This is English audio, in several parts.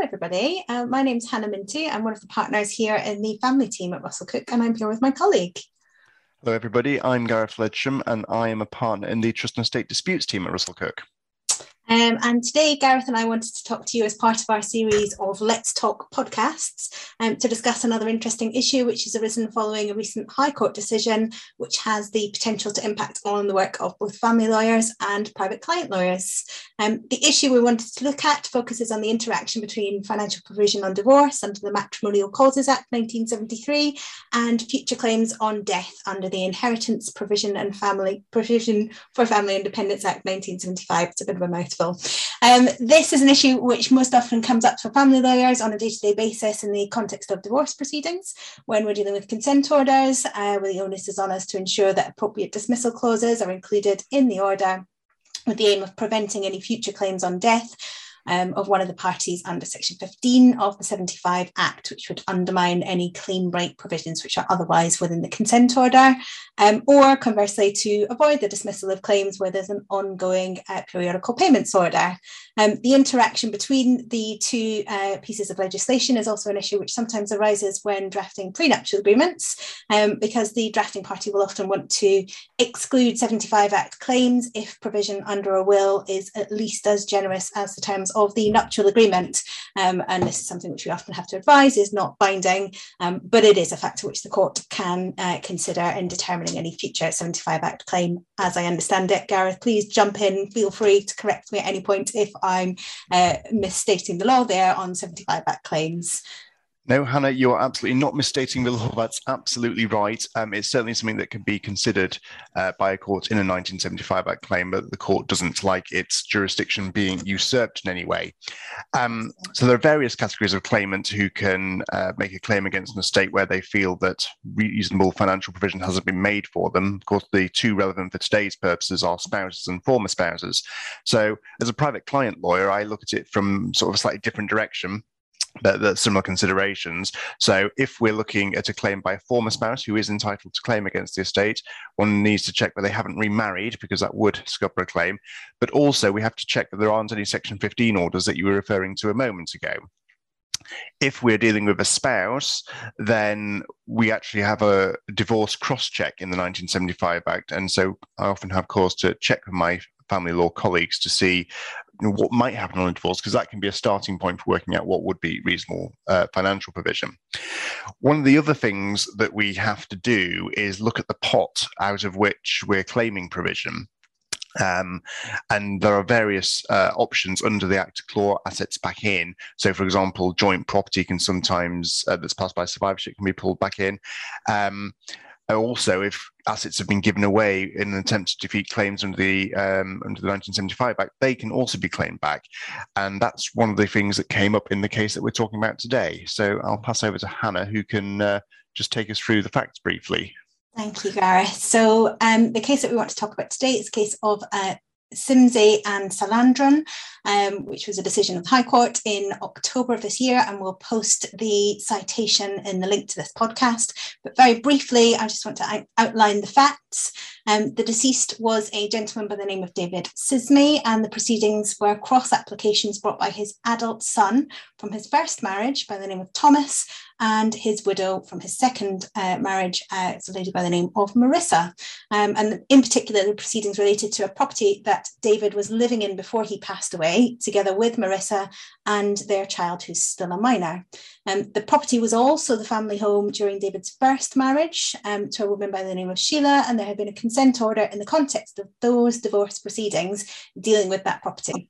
Hello, everybody. Uh, my name's Hannah Minty. I'm one of the partners here in the family team at Russell-Cooke, and I'm here with my colleague. Hello, everybody. I'm Gareth Ledsham, and I am a partner in the Trust and Estate Disputes team at Russell-Cooke. Um, and today, Gareth and I wanted to talk to you as part of our series of Let's Talk podcasts um, to discuss another interesting issue which has arisen following a recent High Court decision, which has the potential to impact on the work of both family lawyers and private client lawyers. Um, the issue we wanted to look at focuses on the interaction between financial provision on divorce under the Matrimonial Causes Act 1973 and future claims on death under the Inheritance Provision and Family Provision for Family Independence Act 1975. It's a bit of a mouthful um, this is an issue which most often comes up for family lawyers on a day-to-day basis in the context of divorce proceedings when we're dealing with consent orders, uh, where the onus is on us to ensure that appropriate dismissal clauses are included in the order with the aim of preventing any future claims on death um, of one of the parties under Section 15 of the 75 Act, which would undermine any clean break provisions which are otherwise within the consent order, um, or conversely, to avoid the dismissal of claims where there's an ongoing uh, periodical payments order. Um, the interaction between the two uh, pieces of legislation is also an issue which sometimes arises when drafting prenuptial agreements, um, because the drafting party will often want to exclude 75 Act claims if provision under a will is at least as generous as the terms of the nuptial agreement. Um, and this is something which we often have to advise is not binding, um, but it is a factor which the court can uh, consider in determining any future 75 Act claim. As I understand it, Gareth, please jump in. Feel free to correct me at any point if I'm uh, misstating the law there on 75 Act claims. No, Hannah, you're absolutely not misstating the law. That's absolutely right. Um, it's certainly something that can be considered uh, by a court in a 1975 Act claim, but the court doesn't like its jurisdiction being usurped in any way. Um, so there are various categories of claimants who can uh, make a claim against an estate where they feel that reasonable financial provision hasn't been made for them. Of course, the two relevant for today's purposes are spouses and former spouses. So as a private client lawyer, I look at it from sort of a slightly different direction that, that similar considerations. So, if we're looking at a claim by a former spouse who is entitled to claim against the estate, one needs to check that they haven't remarried because that would scupper a claim. But also, we have to check that there aren't any Section 15 orders that you were referring to a moment ago. If we're dealing with a spouse, then we actually have a divorce cross check in the 1975 Act. And so I often have cause to check with my family law colleagues to see what might happen on a divorce, because that can be a starting point for working out what would be reasonable uh, financial provision. One of the other things that we have to do is look at the pot out of which we're claiming provision. Um, and there are various uh, options under the Act to claw assets back in. So, for example, joint property can sometimes, uh, that's passed by survivorship, can be pulled back in. Um, also, if assets have been given away in an attempt to defeat claims under the um, under the 1975 Act, they can also be claimed back, and that's one of the things that came up in the case that we're talking about today. So I'll pass over to Hannah, who can uh, just take us through the facts briefly. Thank you, Gareth. So um, the case that we want to talk about today is a case of uh, Sismey and Salandin, um, which was a decision of the High Court in October of this year, and we'll post the citation in the link to this podcast. But very briefly, I just want to out- outline the facts. Um, the deceased was a gentleman by the name of David Sismey, and the proceedings were cross applications brought by his adult son from his first marriage by the name of Thomas and his widow from his second uh, marriage, uh, it's a lady by the name of Marissa. Um, and in particular, the proceedings related to a property that David was living in before he passed away, together with Marissa and their child, who's still a minor. Um, the property was also the family home during David's first marriage um, to a woman by the name of Sheila, and there had been a consent order in the context of those divorce proceedings dealing with that property.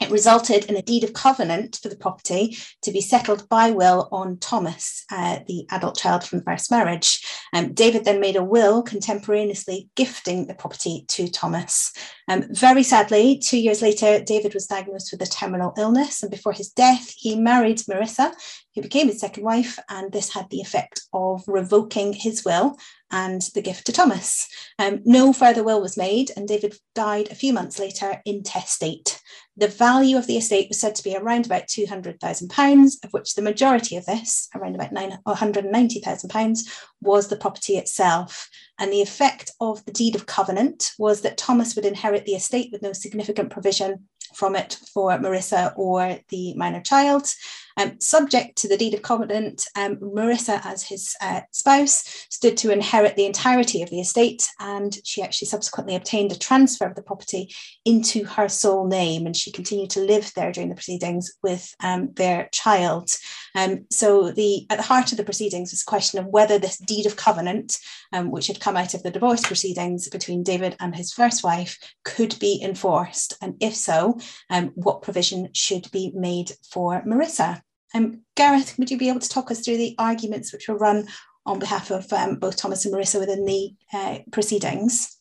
It resulted in a deed of covenant for the property to be settled by will on Thomas, uh, the adult child from the first marriage. Um, David then made a will contemporaneously gifting the property to Thomas. Um, very sadly, two years later, David was diagnosed with a terminal illness, and before his death, he married Marissa, who became his second wife, and this had the effect of revoking his will and the gift to Thomas. Um, no further will was made, and David died a few months later intestate. The value of the estate was said to be around about £200,000, of which the majority of this, around about £190,000, was the property itself. And the effect of the deed of covenant was that Thomas would inherit the estate with no significant provision from it for Marissa or the minor child. Um, subject to the deed of covenant, um, Marissa, as his uh, spouse, stood to inherit the entirety of the estate, and she actually subsequently obtained a transfer of the property into her sole name, and she continued to live there during the proceedings with um, their child. Um, so, the at the heart of the proceedings was a question of whether this deed of covenant, um, which had come out of the divorce proceedings between David and his first wife, could be enforced, and if so, um, what provision should be made for Marissa. Um, Gareth, would you be able to talk us through the arguments which were run on behalf of um, both Thomas and Marissa within the uh, proceedings?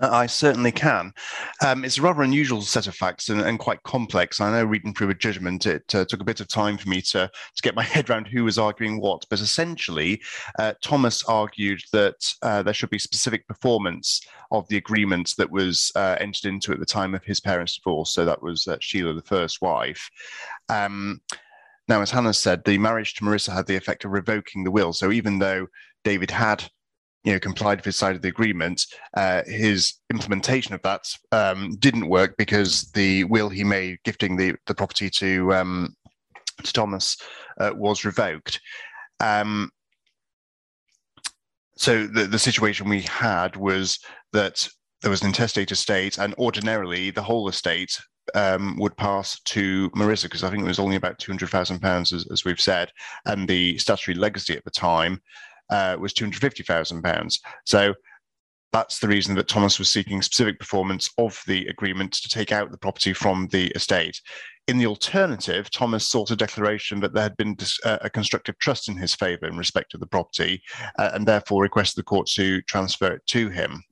I certainly can. Um, it's a rather unusual set of facts and, and, quite complex. I know reading through a judgment, it uh, took a bit of time for me to, to get my head around who was arguing what. But essentially, uh, Thomas argued that uh, there should be specific performance of the agreement that was uh, entered into at the time of his parents' divorce. So that was uh, Sheila, the first wife. Um, now, as Hannah said, the marriage to Marissa had the effect of revoking the will. So even though David had you know, complied with his side of the agreement, uh, his implementation of that um, didn't work because the will he made gifting the, the property to, um, to Thomas uh, was revoked. Um, so the, the situation we had was that there was an intestate estate, and ordinarily the whole estate um, would pass to Marissa because I think it was only about two hundred thousand pounds, as we've said, and the statutory legacy at the time uh, was two hundred fifty thousand pounds. So that's the reason that Thomas was seeking specific performance of the agreement to take out the property from the estate. In the alternative, Thomas sought a declaration that there had been uh, a constructive trust in his favour in respect of the property, uh, and therefore requested the court to transfer it to him.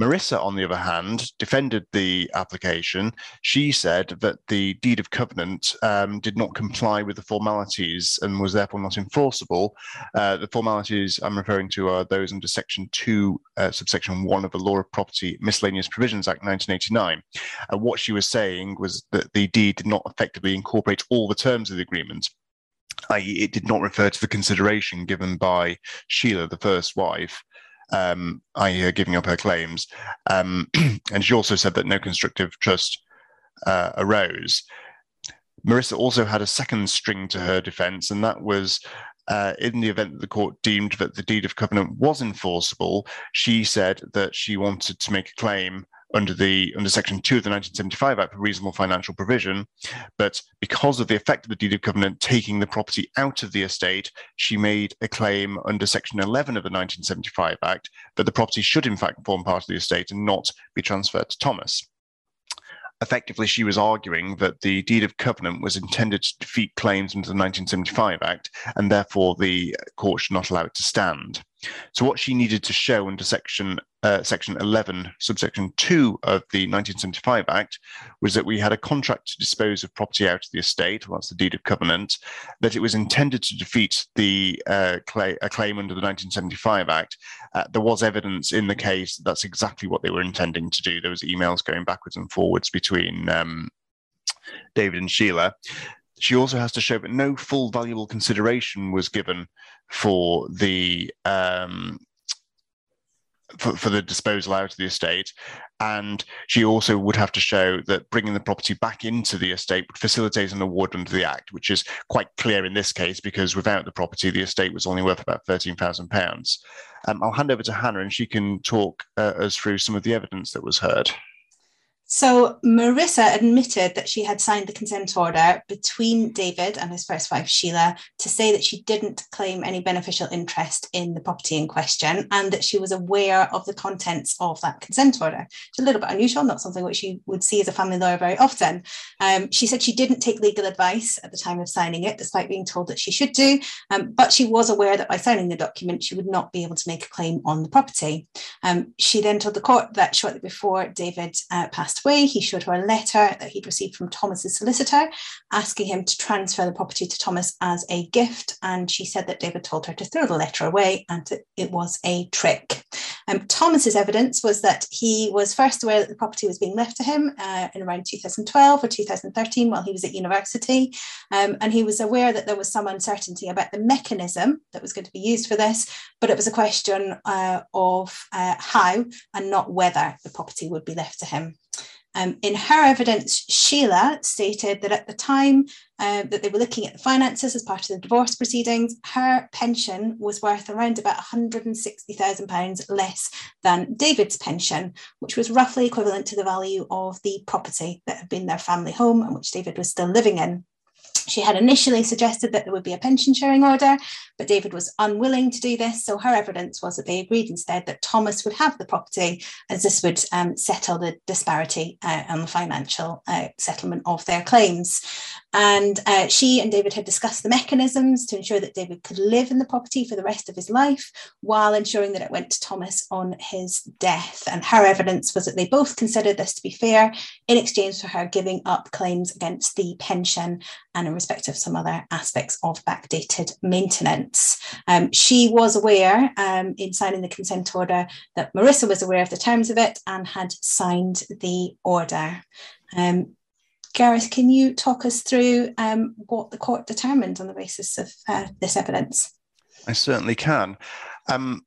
Marissa, on the other hand, defended the application. She said that the deed of covenant um, did not comply with the formalities and was therefore not enforceable. Uh, the formalities I'm referring to are those under Section 2, uh, subsection 1 of the Law of Property Miscellaneous Provisions Act 1989. And what she was saying was that the deed did not effectively incorporate all the terms of the agreement i.e., it did not refer to the consideration given by Sheila, the first wife, um, i.e., her giving up her claims. Um, and she also said that no constructive trust uh, arose. Marissa also had a second string to her defense, and that was uh, in the event that the court deemed that the deed of covenant was enforceable, she said that she wanted to make a claim under the under Section Two of the 1975 Act for reasonable financial provision, but because of the effect of the deed of covenant taking the property out of the estate, she made a claim under Section 11 of the 1975 Act that the property should in fact form part of the estate and not be transferred to Thomas effectively she was arguing that the deed of covenant was intended to defeat claims under the 1975 Act, and therefore the court should not allow it to stand. So what she needed to show under section uh, section 11 subsection 2 of the 1975 act was that we had a contract to dispose of property out of the estate well, that's the deed of covenant that it was intended to defeat the uh, a claim under the 1975 act. Uh, there was evidence in the case that that's exactly what they were intending to do. There was emails going backwards and forwards between um, david and sheila she also has to show that no full valuable consideration was given for the um, for, for, the disposal out of the estate. And she also would have to show that bringing the property back into the estate would facilitate an award under the Act, which is quite clear in this case because without the property, the estate was only worth about £13,000. Um, I'll hand over to Hannah and she can talk uh, us through some of the evidence that was heard. So Marissa admitted that she had signed the consent order between David and his first wife, Sheila, to say that she didn't claim any beneficial interest in the property in question and that she was aware of the contents of that consent order. It's a little bit unusual, not something which you would see as a family lawyer very often. Um, she said she didn't take legal advice at the time of signing it, despite being told that she should do, um, but she was aware that by signing the document, she would not be able to make a claim on the property. Um, she then told the court that shortly before David uh, passed away, he showed her a letter that he'd received from Thomas's solicitor asking him to transfer the property to Thomas as a gift. And she said that David told her to throw the letter away and it was a trick. Um, Thomas's evidence was that he was first aware that the property was being left to him uh, in around 2012 or 2013 while he was at university. Um, and he was aware that there was some uncertainty about the mechanism that was going to be used for this, but it was a question uh, of uh, how and not whether the property would be left to him. Um, in her evidence, Sheila stated that at the time uh, that they were looking at the finances as part of the divorce proceedings, her pension was worth around about £160,000 less than David's pension, which was roughly equivalent to the value of the property that had been their family home and which David was still living in. She had initially suggested that there would be a pension sharing order, but David was unwilling to do this. So her evidence was that they agreed instead that Thomas would have the property as this would um, settle the disparity uh, on the financial uh, settlement of their claims. And uh, she and David had discussed the mechanisms to ensure that David could live in the property for the rest of his life while ensuring that it went to Thomas on his death. And her evidence was that they both considered this to be fair in exchange for her giving up claims against the pension and in respect of some other aspects of backdated maintenance. Um, she was aware um, in signing the consent order that Marissa was aware of the terms of it and had signed the order. Um, Gareth, can you talk us through um, what the court determined on the basis of uh, this evidence? I certainly can. Um,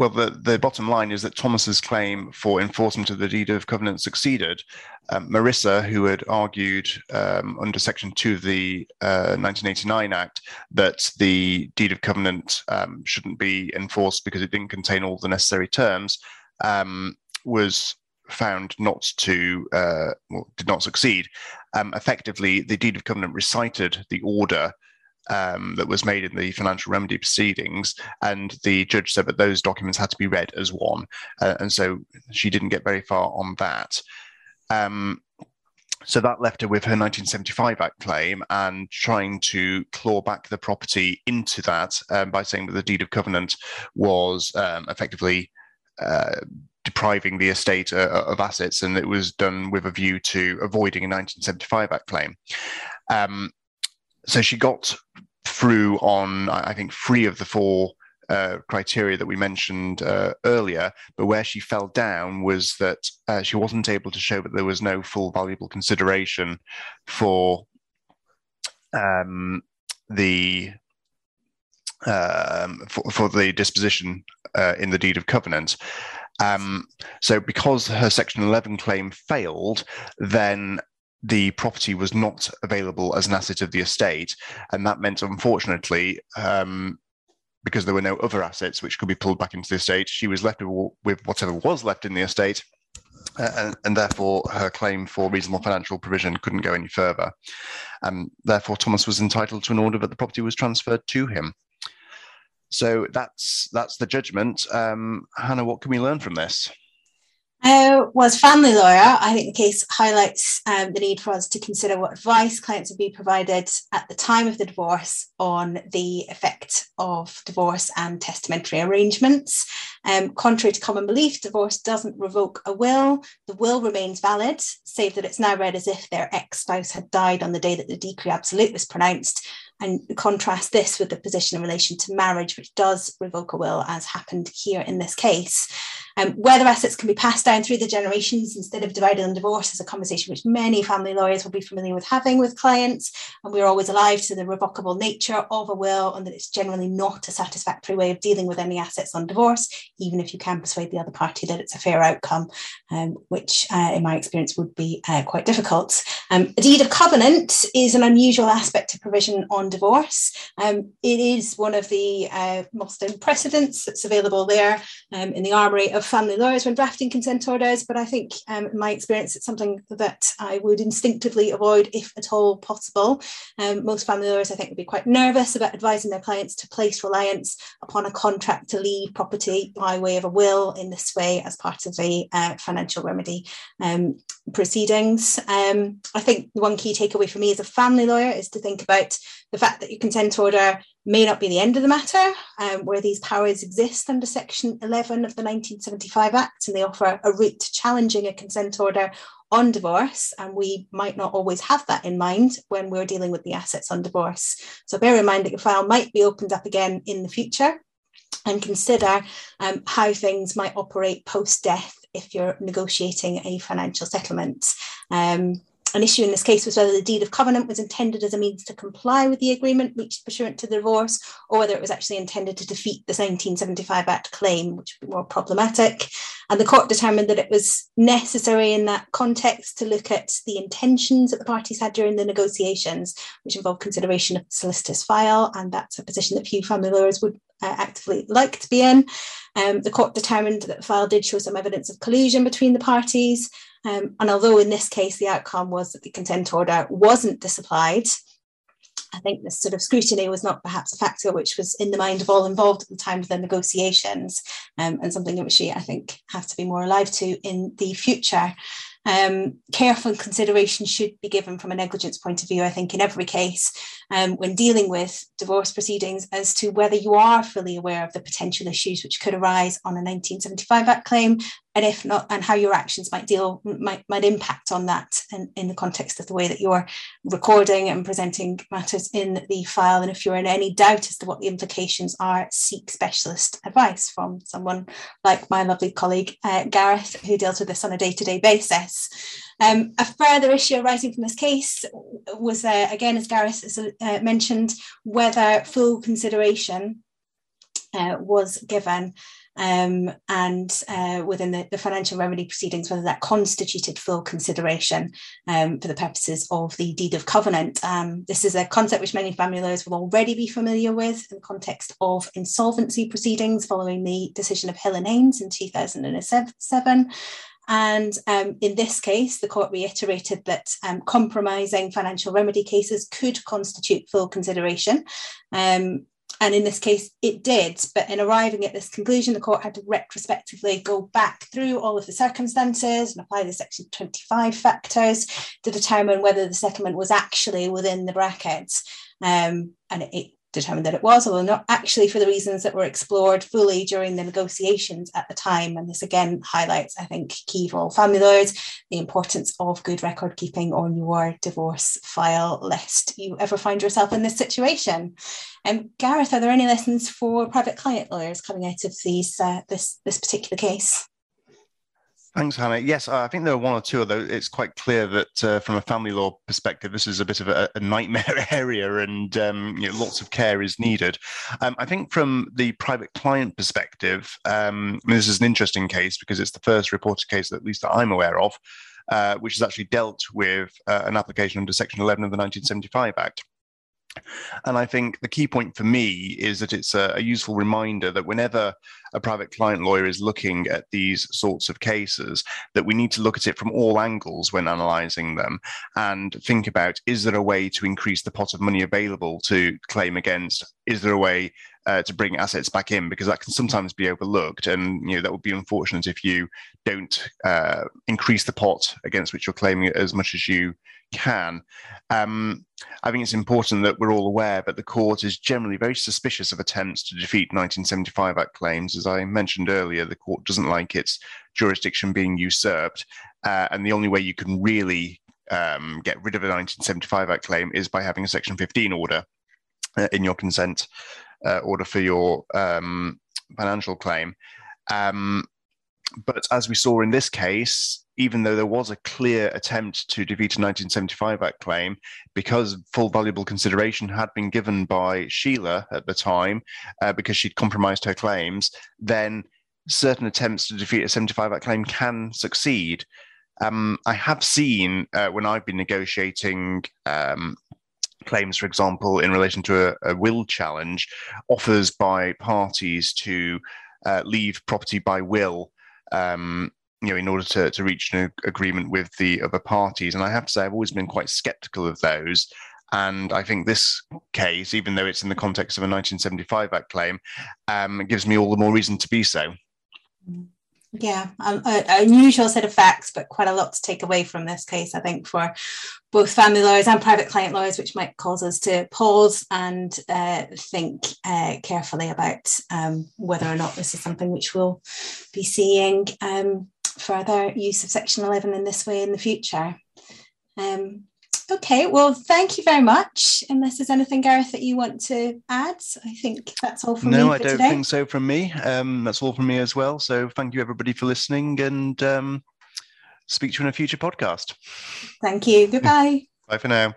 well, the, the bottom line is that Thomas's claim for enforcement of the deed of covenant succeeded. Um, Marissa, who had argued um, under Section 2 of the uh, 1989 Act that the deed of covenant um, shouldn't be enforced because it didn't contain all the necessary terms, um, was found not to, uh, well, did not succeed. Um, effectively, the deed of covenant recited the order um, that was made in the financial remedy proceedings, and the judge said that those documents had to be read as one, uh, and so she didn't get very far on that. Um, so that left her with her 1975 Act claim and trying to claw back the property into that um, by saying that the deed of covenant was um, effectively uh, depriving the estate uh, of assets, and it was done with a view to avoiding a 1975 Act claim. Um, so she got through on, I think, three of the four uh, criteria that we mentioned uh, earlier, but where she fell down was that uh, she wasn't able to show that there was no full valuable consideration for um, the um, for, for, the disposition uh, in the deed of covenant. Um, so, because her Section 11 claim failed, then the property was not available as an asset of the estate. And that meant, unfortunately, um, because there were no other assets which could be pulled back into the estate, she was left with whatever was left in the estate. Uh, and, and, therefore, her claim for reasonable financial provision couldn't go any further. Um, therefore, Thomas was entitled to an order that the property was transferred to him. So that's that's the judgment. Um, Hannah, what can we learn from this? Uh, was family lawyer, I think the case highlights um, the need for us to consider what advice clients would be provided at the time of the divorce on the effect of divorce and testamentary arrangements. Um, contrary to common belief, divorce doesn't revoke a will. The will remains valid, save that it's now read as if their ex spouse had died on the day that the decree absolute was pronounced, and contrast this with the position in relation to marriage, which does revoke a will, as happened here in this case. Um, whether assets can be passed down through the generations instead of divided on divorce is a conversation which many family lawyers will be familiar with having with clients. And we're always alive to the revocable nature of a will and that it's generally not a satisfactory way of dealing with any assets on divorce, even if you can persuade the other party that it's a fair outcome, um, which uh, in my experience would be uh, quite difficult. Um, a deed of covenant is an unusual aspect of provision on divorce. Um, it is one of the uh, most precedents that's available there um, in the armory of family lawyers when drafting consent orders, but I think um, in my experience, it's something that I would instinctively avoid if at all possible. Um, most family lawyers, I think, would be quite nervous about advising their clients to place reliance upon a contract to leave property by way of a will in this way as part of a uh, financial remedy um, proceedings. Um, I think the one key takeaway for me as a family lawyer is to think about the fact that your consent order may not be the end of the matter, um, where these powers exist under Section 11 of the 1975 Act, and they offer a route to challenging a consent order on divorce. And we might not always have that in mind when we're dealing with the assets on divorce. So bear in mind that your file might be opened up again in the future and consider um, how things might operate post death if you're negotiating a financial settlement. Um, an issue in this case was whether the deed of covenant was intended as a means to comply with the agreement reached pursuant to the divorce, or whether it was actually intended to defeat the 1975 Act claim, which would be more problematic. And the court determined that it was necessary in that context to look at the intentions that the parties had during the negotiations, which involved consideration of the solicitor's file. And that's a position that few family lawyers would uh, actively like to be in. Um, the court determined that the file did show some evidence of collusion between the parties. Um, and although in this case the outcome was that the consent order wasn't disapplied, I think this sort of scrutiny was not perhaps a factor which was in the mind of all involved at the time of the negotiations, um, and something which we, I think, have to be more alive to in the future. Um, careful consideration should be given from a negligence point of view, I think, in every case um, when dealing with divorce proceedings as to whether you are fully aware of the potential issues which could arise on a 1975 Act claim and if not, and how your actions might deal might, might impact on that in, in the context of the way that you're recording and presenting matters in the file. And if you're in any doubt as to what the implications are, seek specialist advice from someone like my lovely colleague uh, Gareth, who deals with this on a day-to-day basis. Um, a further issue arising from this case was, uh, again, as Gareth uh, mentioned, whether full consideration uh, was given um, and uh, within the, the, financial remedy proceedings, whether that constituted full consideration um, for the purposes of the deed of covenant. Um, this is a concept which many family lawyers will already be familiar with in the context of insolvency proceedings following the decision of Hill and Haines in 2007. And um, in this case, the court reiterated that um, compromising financial remedy cases could constitute full consideration. Um, and in this case, it did. But in arriving at this conclusion, the court had to retrospectively go back through all of the circumstances and apply the Section 25 factors to determine whether the settlement was actually within the brackets. Um, and it, determined that it was, although not actually for the reasons that were explored fully during the negotiations at the time. And this again highlights, I think, key for all family lawyers, the importance of good record keeping on your divorce file list. you ever find yourself in this situation. Um, Gareth, are there any lessons for private client lawyers coming out of these uh, this this particular case? Thanks, Hannah. Yes, I think there are one or two, although it's quite clear that uh, from a family law perspective, this is a bit of a, a nightmare area and um, you know, lots of care is needed. Um, I think from the private client perspective, um, this is an interesting case because it's the first reported case, at least that I'm aware of, uh, which has actually dealt with uh, an application under Section 11 of the 1975 Act. And I think the key point for me is that it's a, a, useful reminder that whenever a private client lawyer is looking at these sorts of cases, that we need to look at it from all angles when analysing them and think about is there a way to increase the pot of money available to claim against? Is there a way uh, to bring assets back in because that can sometimes be overlooked, and you know that would be unfortunate if you don't uh, increase the pot against which you're claiming as much as you can. Um, I think it's important that we're all aware that the court is generally very suspicious of attempts to defeat 1975 Act claims. As I mentioned earlier, the court doesn't like its jurisdiction being usurped, uh, and the only way you can really um, get rid of a 1975 Act claim is by having a Section 15 order uh, in your consent uh, order for your um, financial claim. Um, but as we saw in this case, even though there was a clear attempt to defeat a 1975 Act claim, because full valuable consideration had been given by Sheila at the time, uh, because she'd compromised her claims, then certain attempts to defeat a 75 Act claim can succeed. Um, I have seen uh, when I've been negotiating um, claims, for example, in relation to a, a will challenge, offers by parties to uh, leave property by will um, you know, in order to, to reach an agreement with the other parties. And I have to say, I've always been quite skeptical of those. And I think this case, even though it's in the context of a 1975 Act claim, um, gives me all the more reason to be so. Yeah, an unusual set of facts, but quite a lot to take away from this case, I think, for both family lawyers and private client lawyers, which might cause us to pause and uh, think uh, carefully about um, whether or not this is something which we'll be seeing um, further use of Section 11 in this way in the future. Um, okay, well, thank you very much. Unless there's anything, Gareth, that you want to add, I think that's all from no, me. No, I don't today. think so from me. Um, that's all from me as well. So thank you, everybody, for listening. And um, speak to you in a future podcast. Thank you. Goodbye. Bye for now.